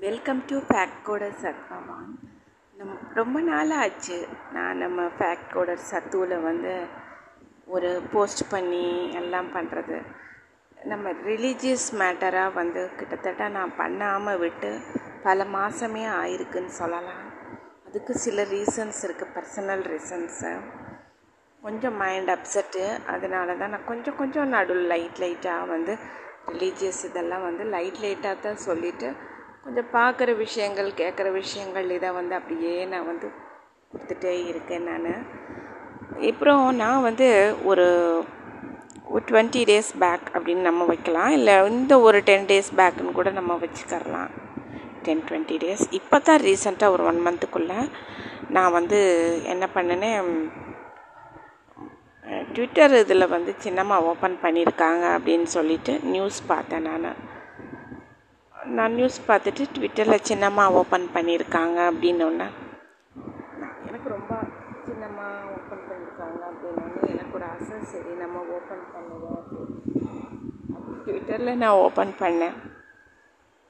Welcome to fact coder நம் ரொம்ப நாள் ஆச்சு நான் நம்ம ஃபேக்ட் கோடர் சத்துவில் வந்து ஒரு போஸ்ட் பண்ணி எல்லாம் பண்ணுறது நம்ம ரிலீஜியஸ் மேட்டராக வந்து கிட்டத்தட்ட நான் பண்ணாமல் விட்டு பல மாதமே ஆயிருக்குன்னு சொல்லலாம். அதுக்கு சில ரீசன்ஸ் இருக்குது பர்சனல் ரீசன்ஸு கொஞ்சம் மைண்ட் அப்செட்டு அதனால தான் நான் கொஞ்சம் கொஞ்சம் நடுவில் லைட் லைட்டாக வந்து ரிலீஜியஸ் இதெல்லாம் வந்து லைட் லைட்டாக தான் சொல்லிவிட்டு கொஞ்சம் பார்க்குற விஷயங்கள் கேட்குற விஷயங்கள் இதை வந்து அப்படியே நான் வந்து கொடுத்துட்டே இருக்கேன் நான். அப்புறம் நான் வந்து ஒரு ஒரு டுவெண்ட்டி டேஸ் பேக் அப்படின்னு நம்ம வைக்கலாம். இல்லை இந்த ஒரு டென் டேஸ் பேக்குன்னு கூட நம்ம வச்சுக்கரலாம் டென் டுவெண்ட்டி டேஸ் இப்போ தான் ரீசெண்டாக ஒரு ஒன் மந்த்துக்குள்ளே நான் வந்து என்ன பண்ணினேன் ட்விட்டர் இதில் வந்து சின்னமாக ஓப்பன் பண்ணியிருக்காங்க அப்படின்னு சொல்லிட்டு நியூஸ் பார்த்தேன் நான். நான் நியூஸ் பார்த்துட்டு ட்விட்டரில் சின்னம்மா ஓப்பன் பண்ணியிருக்காங்க அப்படின்னோடனே எனக்கு ரொம்ப சின்னம்மா ஓப்பன் பண்ணியிருக்காங்க அப்படின்னோடனே எனக்கு ஒரு ஆசை. சரி நம்ம ஓப்பன் பண்ணுவோம் ட்விட்டரில் நான் ஓப்பன் பண்ணேன்.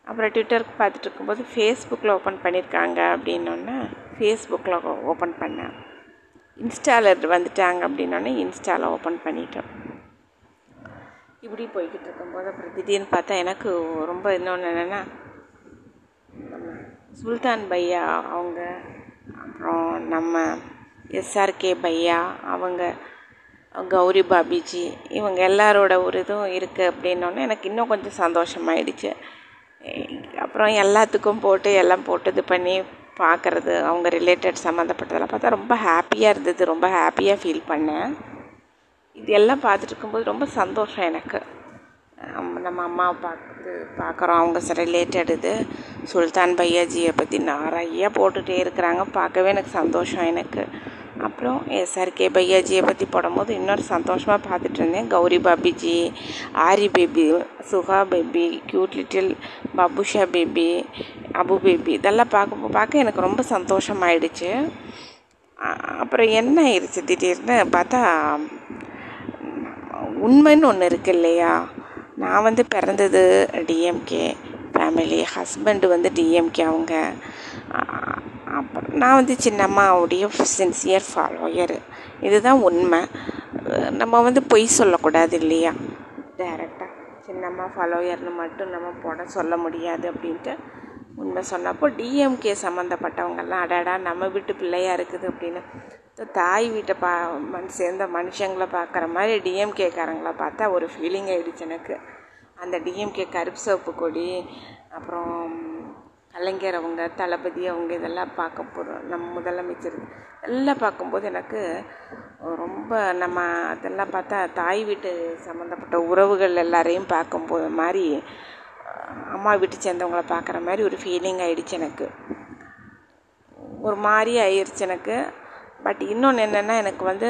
அப்புறம் ட்விட்டருக்கு பார்த்துட்டு இருக்கும்போது ஃபேஸ்புக்கில் ஓப்பன் பண்ணியிருக்காங்க அப்படின்னோடனே ஃபேஸ்புக்கில் ஓப்பன் பண்ணேன். இன்ஸ்டாலர் வந்துட்டாங்க அப்படின்னோடனே இன்ஸ்டாவில் ஓப்பன் பண்ணிட்டோம். இப்படி போய்கிட்டு இருக்கும்போது அப்புறம் திடீர்னு பார்த்தா எனக்கு ரொம்ப இன்னொன்று என்னென்னா நம்ம சுல்தான் பையா அவங்க அப்புறம் நம்ம எஸ்ஆர்கே பையா அவங்க கௌரி பாபிஜி இவங்க எல்லாரோட ஒரு இதுவும் இருக்குது அப்படின்னோடனே எனக்கு இன்னும் கொஞ்சம் சந்தோஷமாயிடுச்சு. அப்புறம் எல்லாத்துக்கும் போட்டு எல்லாம் போட்டு இது பண்ணி பார்க்குறது அவங்க ரிலேட்டட் சம்மந்தப்பட்டதெல்லாம் பார்த்தா ரொம்ப ஹாப்பியாக இருந்தது ரொம்ப ஹாப்பியாக ஃபீல் பண்ணேன். இது எல்லாம் பார்த்துட்டு இருக்கும்போது ரொம்ப சந்தோஷம் எனக்கு. நம்ம அம்மாவை பார்த்து பார்க்குறோம். அவங்க ரிலேட்டட் இது. சுல்தான் பையாஜியை பற்றி நிறைய போட்டுகிட்டே இருக்கிறாங்க. பார்க்கவே எனக்கு சந்தோஷம் எனக்கு. அப்புறம் எஸ்ஆர்கே பையாஜியை பற்றி போடும்போது இன்னொரு சந்தோஷமாக பார்த்துட்டு இருந்தேன். Gauri Babiji Aari baby Suga baby cute little Babusha baby Abu baby இதெல்லாம் பார்க்க பார்க்க எனக்கு ரொம்ப சந்தோஷமாயிடுச்சு. அப்புறம் என்ன ஆயிடுச்சு திடீர்னு பார்த்தா உண்மைன்னு ஒன்று இருக்கு இல்லையா? நான் வந்து பிறந்தது டிஎம்கே ஃபேமிலி ஹஸ்பண்டு வந்து டிஎம்கே அவங்க. அப்புறம் நான் வந்து சின்னம்மாவுடைய சின்சியர் ஃபாலோயர் இதுதான் உண்மை. நம்ம வந்து பொய் சொல்லக்கூடாது இல்லையா? டேரெக்டாக சின்னம்மா ஃபாலோயர்னு மட்டும் நம்ம போட சொல்ல முடியாது அப்படின்ட்டு உண்மை சொன்னப்போ டிஎம்கே சம்மந்தப்பட்டவங்கெல்லாம் அடாடா நம்ம வீட்டு பிள்ளையாக இருக்குது அப்படின்னு தாய் வீட்டை பா சேர்ந்த மனுஷங்களை பார்க்குற மாதிரி டிஎம்கேக்காரங்களை பார்த்தா ஒரு ஃபீலிங் ஆகிடுச்சு எனக்கு. அந்த டிஎம்கே கருப்பு சோப்பு கொடி அப்புறம் கலைஞர் அவங்க தளபதி அவங்க இதெல்லாம் பார்க்க போகிறோம் நம்ம முதலமைச்சர் எல்லாம் பார்க்கும்போது எனக்கு ரொம்ப நம்ம அதெல்லாம் பார்த்தா தாய் வீட்டு சம்மந்தப்பட்ட உறவுகள் எல்லாரையும் பார்க்கும்போது மாதிரி அம்மா வீட்டு சேர்ந்தவங்கள பார்க்குற மாதிரி ஒரு ஃபீலிங் ஆகிடுச்சு எனக்கு. ஒரு மாதிரி ஆயிடுச்சு எனக்கு. பட் இன்னொன்று என்னென்னா எனக்கு வந்து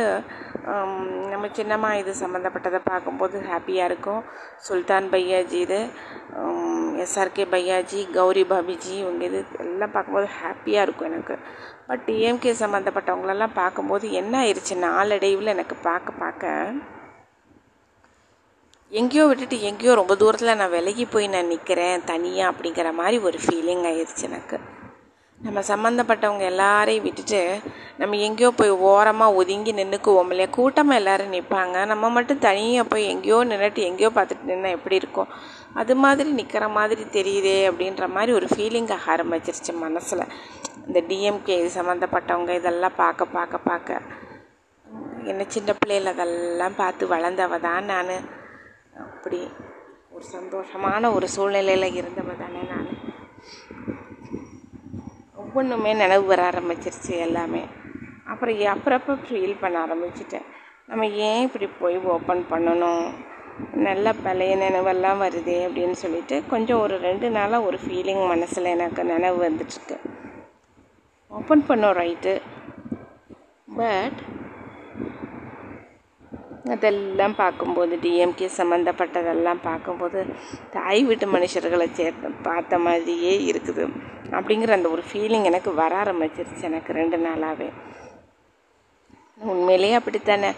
நம்ம சின்னம்மா இது சம்மந்தப்பட்டதை பார்க்கும்போது ஹாப்பியாக இருக்கும். சுல்தான் பையாஜி இது எஸ்ஆர்கே பையாஜி கௌரி பாபிஜி இவங்க இது எல்லாம் பார்க்கும்போது ஹாப்பியாக இருக்கும் எனக்கு. பட் டிஎம்கே சம்மந்தப்பட்டவங்களெல்லாம் பார்க்கும்போது என்ன ஆயிடுச்சு நாளடைவில் எனக்கு பார்க்க பார்க்க எங்கேயோ விட்டுட்டு எங்கேயோ ரொம்ப தூரத்தில் நான் விலகி போய் நான் நிற்கிறேன் தனியாக அப்படிங்கிற மாதிரி ஒரு ஃபீலிங் ஆயிடுச்சு எனக்கு. நம்ம சம்மந்தப்பட்டவங்க எல்லாரையும் விட்டுட்டு நம்ம எங்கேயோ போய் ஓரமாக ஒதுங்கி நின்றுக்குவோம் இல்லையா? கூட்டமாக எல்லோரும் நிற்பாங்க நம்ம மட்டும் தனியாக போய் எங்கேயோ நின்றுட்டு எங்கேயோ பார்த்துட்டு நின்னா எப்படி இருக்கும்? அது மாதிரி நிற்கிற மாதிரி தெரியுதே அப்படின்ற மாதிரி ஒரு ஃபீலிங் ஆரம்பிச்சிருச்சு மனசில். இந்த டிஎம்கே சம்மந்தப்பட்டவங்க இதெல்லாம் பார்க்க பார்க்க பார்க்க. என்ன சின்ன பிள்ளைகள் அதெல்லாம் பார்த்து வளர்ந்தவ தான் நான். அப்படி ஒரு சந்தோஷமான ஒரு சூழ்நிலையில் இருந்தவ தானே நான். ஒவ்வொன்றுமே நினைவு வர ஆரம்பிச்சிருச்சு எல்லாமே. அப்புறம் அப்புறப்போ ஃபீல் பண்ண ஆரம்பிச்சிட்டேன். நம்ம ஏன் இப்படி போய் ஓப்பன் பண்ணணும்? நல்ல பழைய நினைவெல்லாம் வருதே அப்படின்னு சொல்லிட்டு கொஞ்சம் ஒரு ரெண்டு நாளாக ஒரு ஃபீலிங் மனசில் எனக்கு நினைவு வந்துட்டுருக்கு. ஓப்பன் பண்ணோம் ரைட்டு பட் அதெல்லாம் பார்க்கும்போது டிஎம்கே சம்மந்தப்பட்டதெல்லாம் பார்க்கும்போது தாய் வீட்டு மனுஷர்களை சேர்த்து பார்த்த மாதிரியே இருக்குது. அப்படிங்கிற அந்த ஒரு ஃபீலிங் எனக்கு வர ஆரம்பிச்சிருச்சு எனக்கு ரெண்டு நாளாகவே உண்மையிலேயே அப்படித்தானே?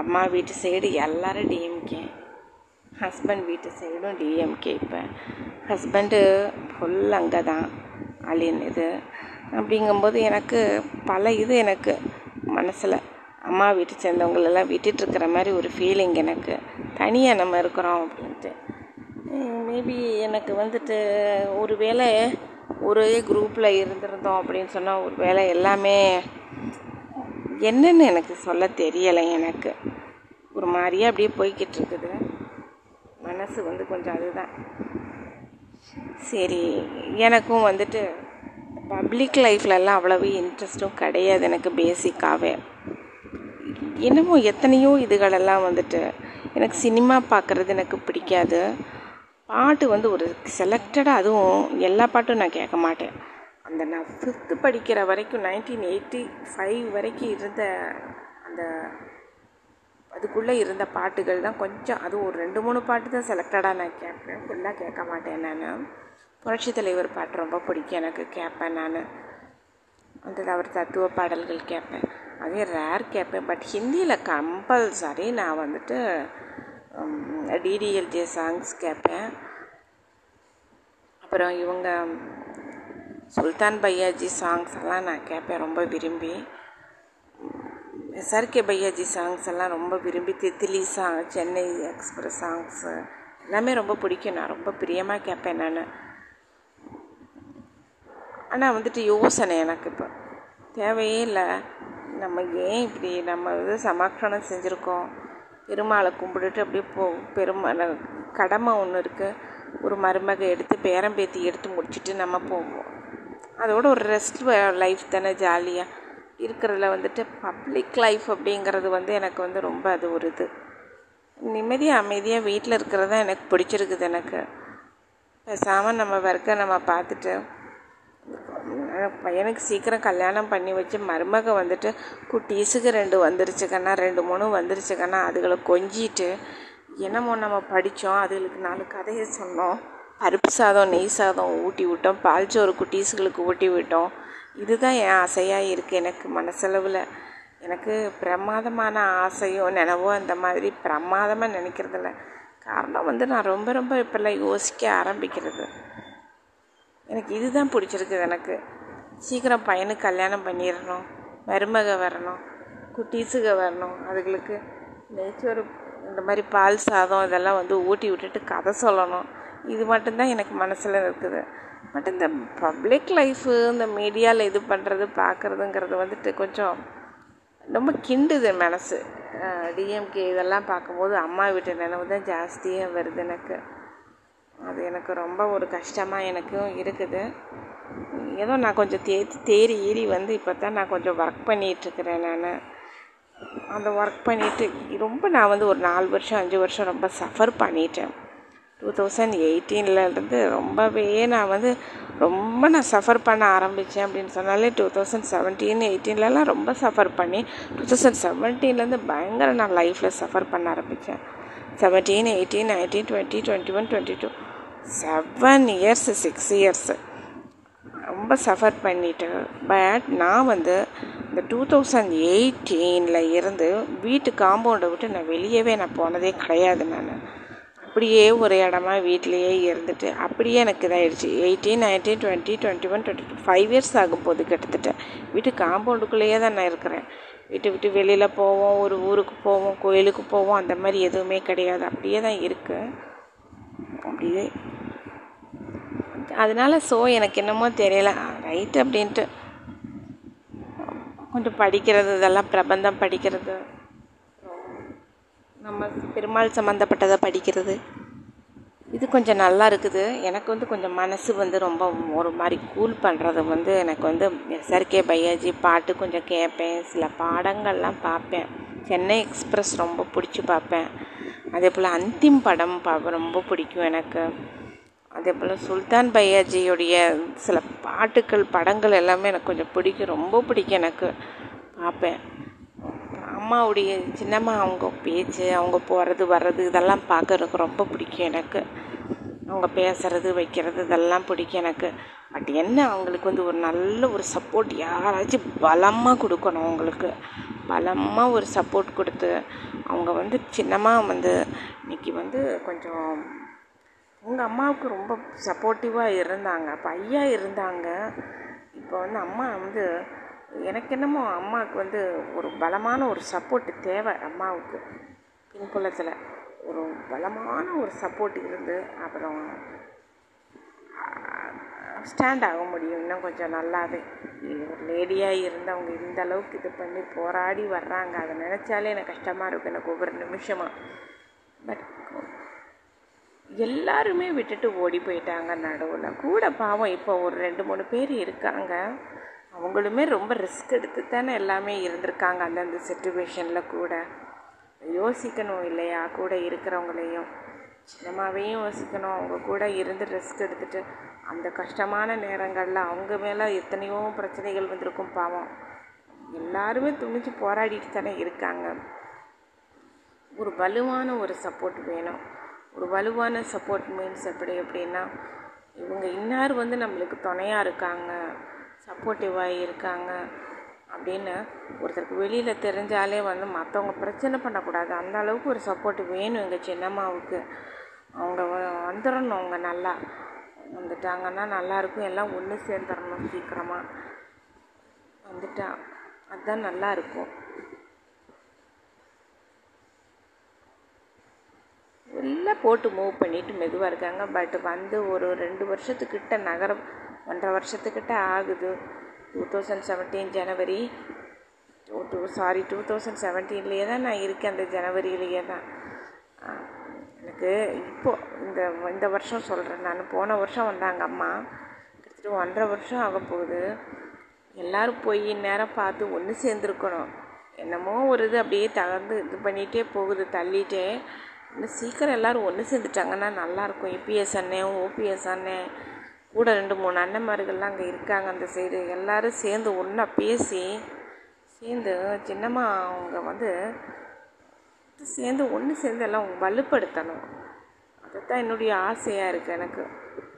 அம்மா வீட்டு சைடு எல்லோரும் டிஎம்கே ஹஸ்பண்ட் வீட்டு சைடும் டிஎம்கே இப்போ. ஹஸ்பண்டு ஃபுல் அங்கே தான் அலின் இது. அப்படிங்கும்போது எனக்கு பல இது எனக்கு மனசில் அம்மா வீட்டு சேர்ந்தவங்களெல்லாம் விட்டுட்டுருக்கிற மாதிரி ஒரு ஃபீலிங் எனக்கு. தனியாக நம்ம இருக்கிறோம் அப்படின்ட்டு. மேபி எனக்கு வந்துட்டு ஒரு வேளை ஒரே குரூப்பில் இருந்திருந்தோம் அப்படின்னு சொன்னால் ஒரு வேளை எல்லாமே என்னன்னு எனக்கு சொல்ல தெரியலை எனக்கு. ஒரு மாதிரியே அப்படியே போய்கிட்டு இருக்குது. மனசு வந்து கொஞ்சம் அதுதான். சரி எனக்கும் வந்துட்டு பப்ளிக் லைஃப்லலாம் அவ்வளவு இன்ட்ரெஸ்ட்டும் கிடையாது எனக்கு பேசிக்காகவே என்னமோ எத்தனையோ இதுகளெல்லாம் வந்துட்டு எனக்கு சினிமா பார்க்குறது எனக்கு பிடிக்காது. பாட்டு வந்து ஒரு செலக்டடாக அதுவும் எல்லா பாட்டும் நான் கேட்க மாட்டேன். அந்த நான் ஃபிஃப்த்து படிக்கிற வரைக்கும் நைன்டீன் எயிட்டி ஃபைவ் வரைக்கும் இருந்த அந்த அதுக்குள்ளே இருந்த பாட்டுகள் தான் கொஞ்சம் அதுவும் ஒரு ரெண்டு மூணு பாட்டு தான் செலக்டடாக நான் கேட்பேன். ஃபுல்லாக கேட்க மாட்டேன் நான். புரட்சி தலைவர் பாட்டு ரொம்ப பிடிக்கும் எனக்கு கேட்பேன் நான். அந்த அவர் தத்துவ பாடல்கள் கேட்பேன். அதே ரேர் கேட்பேன். பட் ஹிந்தியில் கம்பல்சரி நான் வந்துட்டு டிடிஎல்ஜே சாங்ஸ் கேட்பேன். அப்புறம் இவங்க சுல்தான் பையாஜி சாங்ஸ் எல்லாம் நான் கேட்பேன் ரொம்ப விரும்பி. எஸ்ஆர்கே பையாஜி சாங்ஸ் எல்லாம் ரொம்ப விரும்பி. Titli song Chennai express songs எல்லாமே ரொம்ப பிடிக்கும். நான் ரொம்ப பிரியமாக கேட்பேன் நான். ஆனால் வந்துட்டு யோசனை எனக்கு இப்போ. தேவையே இல்லை. நம்ம ஏன் இப்படி நம்ம இது சமாக்ஷணம் செஞ்சுருக்கோம்? பெருமாளை கும்பிட்டுட்டு அப்படியே போ பெருமாள் கடமை ஒன்று இருக்குது ஒரு மருமகை எடுத்து பேரம்பேத்தி எடுத்து முடிச்சுட்டு நம்ம போவோம். அதோட ஒரு ரெஸ்ட் லைஃப் தானே ஜாலியாக இருக்கிறதுல வந்துட்டு பப்ளிக் லைஃப் அப்படிங்கிறது வந்து எனக்கு வந்து ரொம்ப அது ஒரு இது. நிம்மதியாக அமைதியாக வீட்டில் இருக்கிறது தான் எனக்கு பிடிச்சிருக்குது எனக்கு. பேசாமல் நம்ம ஒர்க்கை நம்ம பார்த்துட்டு பையனுக்கு சீக்கிரம் கல்யாணம் பண்ணி வச்சு மருமக வந்துட்டு குட்டீஸுக்கு ரெண்டு வந்துருச்சுக்கன்னா ரெண்டு மூணு வந்துருச்சுக்கன்னா அதுகளை கொஞ்சிட்டு என்னமோ நம்ம படித்தோம் அதுகளுக்கு நாலு கதையை சொன்னோம். பருப்பு சாதம் நெய் சாதம் ஊட்டி விட்டோம் பால் சோறு குட்டீஸுகளுக்கு ஊட்டி விட்டோம். இதுதான் என் ஆசையாக இருக்குது எனக்கு மனசளவில். எனக்கு பிரமாதமான ஆசையோ நினைவோ அந்த மாதிரி பிரமாதமாக நினைக்கிறதில்ல. காரணம் வந்து நான் ரொம்ப ரொம்ப இப்போல்லாம் யோசிக்க ஆரம்பிக்கிறது. எனக்கு இதுதான் பிடிச்சிருக்குது எனக்கு. சீக்கிரம் பையனுக்கு கல்யாணம் பண்ணிடணும் மருமக வரணும் குட்டீஸுக வரணும். அதுகளுக்கு நெய்ச்சோறு இந்த மாதிரி பால் சாதம் இதெல்லாம் வந்து ஊட்டி விட்டுட்டு கதை சொல்லணும். இது மட்டும்தான் எனக்கு மனசில் இருக்குது. பட் இந்த பப்ளிக் லைஃபு இந்த மீடியாவில் இது பண்ணுறது பார்க்குறதுங்கிறது வந்துட்டு கொஞ்சம் ரொம்ப கிண்டுது மனசு. டிஎம்கே இதெல்லாம் பார்க்கும்போது அம்மா வீட்டு நினைவு தான் ஜாஸ்தியாக வருது எனக்கு. அது எனக்கு ரொம்ப ஒரு கஷ்டமாக எனக்கும் இருக்குது. ஏதோ நான் கொஞ்சம் தே தேறி ஏறி வந்து இப்போ தான் நான் கொஞ்சம் ஒர்க் பண்ணிகிட்ருக்கிறேன் நான். அந்த ஒர்க் பண்ணிவிட்டு ரொம்ப நான் வந்து ஒரு நாலு வருஷம் அஞ்சு வருஷம் ரொம்ப சஃபர் பண்ணிட்டேன். டூ தௌசண்ட் எயிட்டீன்லேருந்து ரொம்பவே நான் வந்து ரொம்ப நான் சஃபர் பண்ண ஆரம்பித்தேன் அப்படின்னு சொன்னாலே டூ தௌசண்ட் செவன்டீன் எயிட்டீன்லலாம் ரொம்ப சஃபர் பண்ணி டூ தௌசண்ட் செவன்டீன்லேருந்து பயங்கர நான் லைஃப்பில் சஃபர் பண்ண ஆரம்பித்தேன் seventeen eighteen nineteen twenty twenty one twenty two seven years six years ரொம்ப சஃபர் பண்ணிட்டு பட் நான் வந்து இந்த டூ தௌசண்ட் எயிட்டீனில் இருந்து வீட்டு காம்பவுண்டை விட்டு நான் வெளியவே நான் போனதே கிடையாது நான். அப்படியே ஒரு இடமா வீட்லேயே இருந்துட்டு அப்படியே எனக்கு இதாகிடுச்சு eighteen nineteen twenty twenty one twenty two five years ஆகும் போது கிட்டத்தட்ட வீட்டு காம்பவுண்டுக்குள்ளேயே தான் நான் இருக்கிறேன். வீட்டு விட்டு வெளியில் போவோம் ஒரு ஊருக்கு போவோம் கோயிலுக்கு போவோம் அந்த மாதிரி எதுவுமே கிடையாது. அப்படியே தான் இருக்குது அப்படியே அதனால ஸோ எனக்கு என்னமோ தெரியல. ரைட் அப்படின்ட்டு. கொஞ்சம் படிக்கிறது இதெல்லாம் பிரபந்தம் படிக்கிறது. நம்ம பெருமாள் சம்மந்தப்பட்டதை படிக்கிறது. இது கொஞ்சம் நல்லா இருக்குது. எனக்கு வந்து கொஞ்சம் மனசு வந்து ரொம்ப ஒரு மாதிரி கூல் பண்ணுறது வந்து எனக்கு வந்து எஸ்ஆர்கே பையாஜி பாட்டு கொஞ்சம் கேட்பேன். சில பாடங்கள்லாம் பார்ப்பேன். சென்னை எக்ஸ்பிரஸ் ரொம்ப பிடிச்சி பார்ப்பேன். அதே போல் அந்திம் படம் பா ரொம்ப பிடிக்கும் எனக்கு. அதே போல் சுல்தான் பையாஜியுடைய சில பாட்டுக்கள் படங்கள் எல்லாமே எனக்கு கொஞ்சம் பிடிக்கும். ரொம்ப பிடிக்கும் எனக்கு. பார்ப்பேன். அம்மாவுடைய சின்னம்மா அவங்க பேச்சு அவங்க போகிறது வர்றது இதெல்லாம் பார்க்கறதுக்கு ரொம்ப பிடிக்கும் எனக்கு. அவங்க பேசுறது வைக்கிறது இதெல்லாம் பிடிக்கும் எனக்கு. பட் என்ன அவங்களுக்கு வந்து ஒரு நல்ல ஒரு சப்போர்ட் யாராச்சும் பலமாக கொடுக்கணும் அவங்களுக்கு. பலமாக ஒரு சப்போர்ட் கொடுத்து அவங்க வந்து சின்னமாக வந்து இன்றைக்கி வந்து கொஞ்சம் உங்கள் அம்மாவுக்கு ரொம்ப சப்போர்ட்டிவாக இருந்தாங்க. அப்போ ஐயா இருந்தாங்க. இப்போ வந்து அம்மா வந்து எனக்கு என்னமோ அம்மாவுக்கு வந்து ஒரு பலமான ஒரு சப்போர்ட்டு தேவை அம்மாவுக்கு. பின்புலத்தில் ஒரு பலமான ஒரு சப்போர்ட் இருந்து அப்புறம் ஸ்டாண்ட் ஆக முடியும். இன்னும் கொஞ்சம் நல்லாவே. ஒரு லேடியாக இருந்து அவங்க இந்த அளவுக்கு இது பண்ணி போராடி வர்றாங்க. அதை நினச்சாலே எனக்கு கஷ்டமாக இருக்கும். எனக்கு ஒவ்வொரு நிமிஷமாக பட் எல்லாருமே விட்டுட்டு ஓடி போயிட்டாங்க நடுவில். கூட பாவம் இப்போ ஒரு ரெண்டு மூணு பேர் இருக்காங்க. அவங்களுமே ரொம்ப ரிஸ்க் எடுத்து தானே எல்லாமே இருந்திருக்காங்க அந்தந்த சுச்சுவேஷனில் கூட. யோசிக்கணும் இல்லையா? கூட இருக்கிறவங்களையும். சின்னமாவையும் யோசிக்கணும். அவங்க கூட இருந்து ரிஸ்க் எடுத்துகிட்டு அந்த கஷ்டமான நேரங்களில் அவங்க மேலே எத்தனையோ பிரச்சனைகள் வந்திருக்கும் பாவம். எல்லாருமே துணிஞ்சு போராடிட்டு தானே இருக்காங்க. ஒரு வலுவான ஒரு சப்போர்ட் வேணும். ஒரு வலுவான சப்போர்ட் மீன்ஸ் எப்படி அப்படின்னா இவங்க இன்னார் வந்து நம்மளுக்கு துணையாக இருக்காங்க சப்போர்ட்டிவாக இருக்காங்க அப்படின்னு ஒருத்தருக்கு வெளியில் தெரிஞ்சாலே வந்து மற்றவங்க பிரச்சனை பண்ணக்கூடாது. அந்த அளவுக்கு ஒரு சப்போர்ட் வேணும் எங்கள் சின்னம்மாவுக்கு. அவங்க வந்துடணும் அவங்க நல்லா. வந்துட்டாங்கன்னா நல்லாயிருக்கும் எல்லாம் ஒன்று சேர்ந்துடணும் சீக்கிரமாக வந்துட்டா அதுதான் நல்லா இருக்கும் போட்டு மூவ் பண்ணிவிட்டு மெதுவாக இருக்காங்க. பட் வந்து ஒரு ரெண்டு வருஷத்துக்கிட்ட நகரம் ஒன்றரை வருஷத்துக்கிட்ட ஆகுது. டூ தௌசண்ட் செவன்டீன் ஜனவரி two two sorry two thousand செவன்டீன்லேயே தான் நான் இருக்கேன். அந்த ஜனவரியிலேயே தான். எனக்கு இப்போது இந்த இந்த வருஷம் சொல்கிறேன் நான் போன வருஷம் வந்தாங்க அம்மா. கிட்டத்தட்ட ஒன்றரை வருஷம் ஆக போகுது. எல்லோரும் போய் நேரம் பார்த்து ஒன்று சேர்ந்துருக்கணும். என்னமோ ஒரு இது அப்படியே தகர்ந்து இது பண்ணிகிட்டே போகுது. தள்ளிட்டே இன்னும் சீக்கிரம் எல்லோரும் ஒன்று சேர்ந்துட்டாங்கன்னா நல்லாயிருக்கும். இபிஎஸ் அண்ணன் ஓபிஎஸ் அண்ணன் கூட ரெண்டு மூணு அண்ணன்மார்கள்லாம் அங்கே இருக்காங்க அந்த சைடு எல்லோரும் சேர்ந்து ஒன்றா பேசி சேர்ந்து சின்னம்மா அவங்க வந்து சேர்ந்து ஒன்று சேர்ந்து எல்லாம் வலுப்படுத்தணும். அதுதான் என்னுடைய ஆசையாக இருக்குது எனக்கு.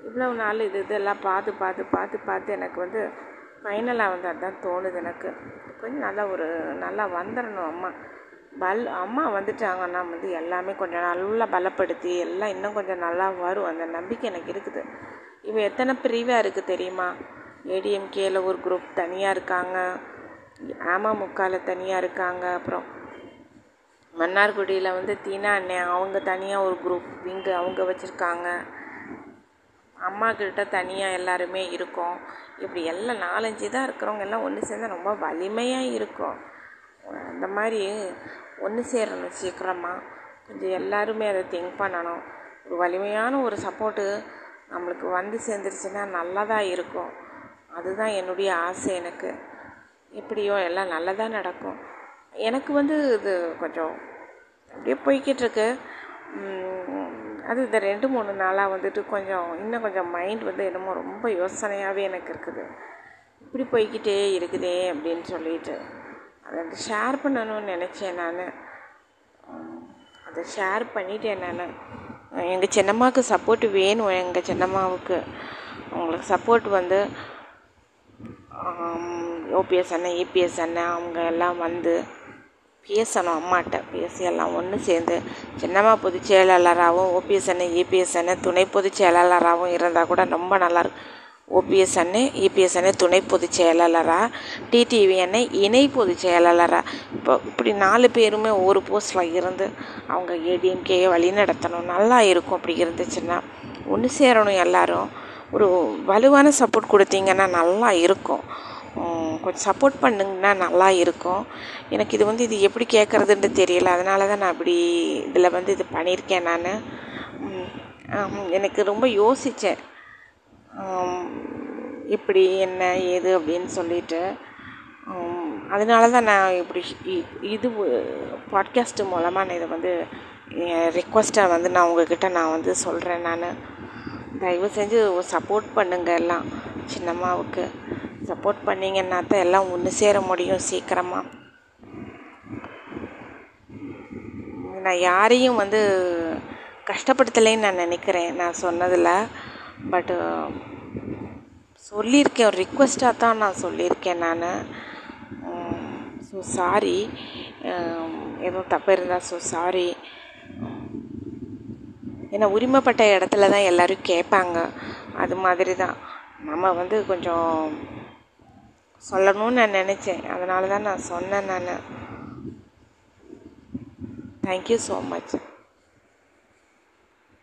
இவ்வளோ நாள் இது இதெல்லாம் பார்த்து பார்த்து பார்த்து பார்த்து எனக்கு வந்து ஃபைனலாக வந்து அதுதான் தோணுது எனக்கு. கொஞ்சம் நல்லா ஒரு நல்லா வந்துடணும் அம்மா. பல் அம்மா வந்துட்டாங்கன்னா வந்து எல்லாமே கொஞ்சம் நல்லா பலப்படுத்தி எல்லாம் இன்னும் கொஞ்சம் நல்லா வரும். அந்த நம்பிக்கை எனக்கு இருக்குது. இப்போ எத்தனை பிரிவாக இருக்குது தெரியுமா? ஏடிஎம்கேல ஒரு குரூப் தனியாக இருக்காங்க. அமமுகவில் தனியாக இருக்காங்க. அப்புறம் மன்னார்குடியில் வந்து தீனா அண்ணன் அவங்க தனியாக ஒரு குரூப் விங்கு அவங்க வச்சுருக்காங்க. அம்மா கிட்ட தனியாக எல்லாருமே இருக்கோம். இப்படி எல்லாம் நாலஞ்சு தான் இருக்கிறவங்க எல்லாம் ஒன்று சேர்ந்தால் ரொம்ப வலிமையாக இருக்கும். அந்த மாதிரி ஒன்று சேரணும் சீக்கிரமாக கொஞ்சம் எல்லாருமே அதை திங்க் பண்ணணும். ஒரு வலிமையான ஒரு சப்போர்ட்டு நம்மளுக்கு வந்து சேர்ந்துருச்சுன்னா நல்லதாக இருக்கும். அதுதான் என்னுடைய ஆசை எனக்கு. எப்படியோ எல்லாம் நல்லதாக நடக்கும். எனக்கு வந்து இது கொஞ்சம் அப்படியே போய்கிட்டுருக்கு. அது இந்த ரெண்டு மூணு நாளாக வந்துட்டு கொஞ்சம் இன்னும் கொஞ்சம் மைண்ட் வந்து என்னமோ ரொம்ப யோசனையாகவே எனக்கு இருக்குது. இப்படி போய்கிட்டே இருக்குதே அப்படின்னு சொல்லிட்டு. அதை ஷேர் பண்ணணும்னு நினச்சேன் நான். அதை ஷேர் பண்ணிட்டேன் நான். எங்கள் சின்னம்மாவுக்கு சப்போர்ட் வேணும். எங்கள் சின்னம்மாவுக்கு அவங்களுக்கு சப்போர்ட் வந்து ஓபிஎஸ் அண்ணன் ஏபிஎஸ் அண்ணன் அவங்க எல்லாம் வந்து பேசணும் அம்மாட்ட. பேசி எல்லாம் ஒன்று சேர்ந்து சின்னம்மா பொதுச் செயலாளராகவும் ஓபிஎஸ் அண்ணன் ஏபிஎஸ் அண்ணன் துணை பொதுச் செயலாளராகவும் இருந்தால் கூட ரொம்ப நல்லாயிருக்கும் ஓபிஎஸ் அண்ணன் இபிஎஸ் அண்ணன் துணை பொதுச் செயலாளராக டிடிவி அண்ணன் இணை பொதுச் செயலாளராக இப்போ இப்படி நாலு பேருமே ஒரு போஸ்டில் இருந்து அவங்க ஏடிஎம்கேயை வழி நடத்தணும். நல்லா இருக்கும் அப்படி இருந்துச்சுன்னா. ஒன்று சேரணும் எல்லாரும். ஒரு வலுவான சப்போர்ட் கொடுத்தீங்கன்னா நல்லா இருக்கும். கொஞ்சம் சப்போர்ட் பண்ணுங்கன்னா நல்லா இருக்கும். எனக்கு இது வந்து இது எப்படி கேட்குறதுன்னு தெரியல. அதனால தான் நான் இப்படி இதில் வந்து இது பண்ணியிருக்கேன் நான். எனக்கு ரொம்ப யோசித்தேன் இப்படி என்ன ஏது அப்படின்னு சொல்லிட்டு அதனால தான் நான் இப்படி இது பாட்காஸ்ட்டு மூலமாக நான் இதை வந்து ரிக்வஸ்ட்டை வந்து நான் உங்ககிட்ட நான் வந்து சொல்கிறேன் நான். தயவு செஞ்சு சப்போர்ட் பண்ணுங்க எல்லாம் சின்னம்மாவுக்கு சப்போர்ட் பண்ணிங்கன்னா தான் எல்லாம் ஒன்று சேர முடியும் சீக்கிரமாக நான் யாரையும் வந்து கஷ்டப்படுத்தலைன்னு நான் நினைக்கிறேன். நான் சொன்னதில் பட்டு uh, சொல்லியிருக்கேன். ஒரு ரிக்வெஸ்ட்டாக தான் நான் சொல்லியிருக்கேன் நான். ஸோ சாரி எதுவும் தப்பு இருந்தால் ஸோ சாரி ஏன்னா உரிமைப்பட்ட இடத்துல தான் எல்லோரும் கேட்பாங்க. அது மாதிரி தான். நம்ம வந்து கொஞ்சம் சொல்லணும்னு நான் நினச்சேன். அதனால தான் நான் சொன்னேன் நான். Thank you so much